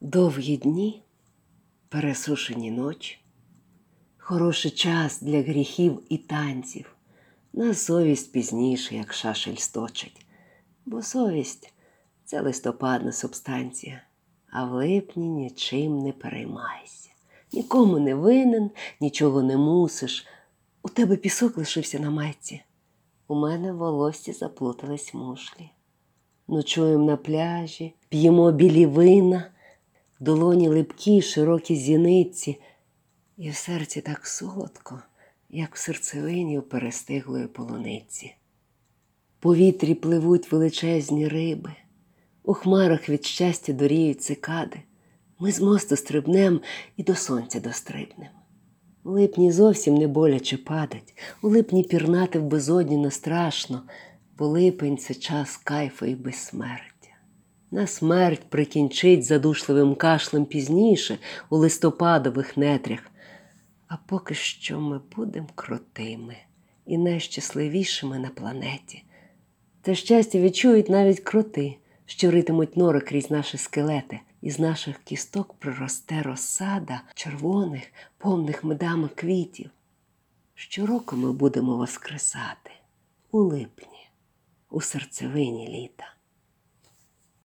Довгі дні, пересушені ночі, хороший час для гріхів і танців, на совість пізніше, як шашель сточить, бо совість це листопадна субстанція, а в липні нічим не переймайся. Нікому не винен, нічого не мусиш. У тебе пісок лишився на майці. У мене в волосся заплутались мушлі. Ночуємо на пляжі, п'ємо білі вина, долоні липкі, широкі зіниці, і в серці так солодко, як в серцевині у перестиглої полуниці. Повітрі пливуть величезні риби, у хмарах від щастя доріють цикади. Ми з мосту стрибнем і до сонця дострибнем. У липні зовсім не боляче падать, у липні пірнати в безодні не страшно, бо липень це час кайфу і безсмертя. На смерть прикінчить задушливим кашлем пізніше у листопадових нетрях. А поки що ми будемо крутими і найщасливішими на планеті. Те щастя відчують навіть кроти, що ритимуть нори крізь наші скелети. Із наших кісток проросте розсада червоних, повних медами квітів. Щороку ми будемо воскресати у липні, у серцевині літа.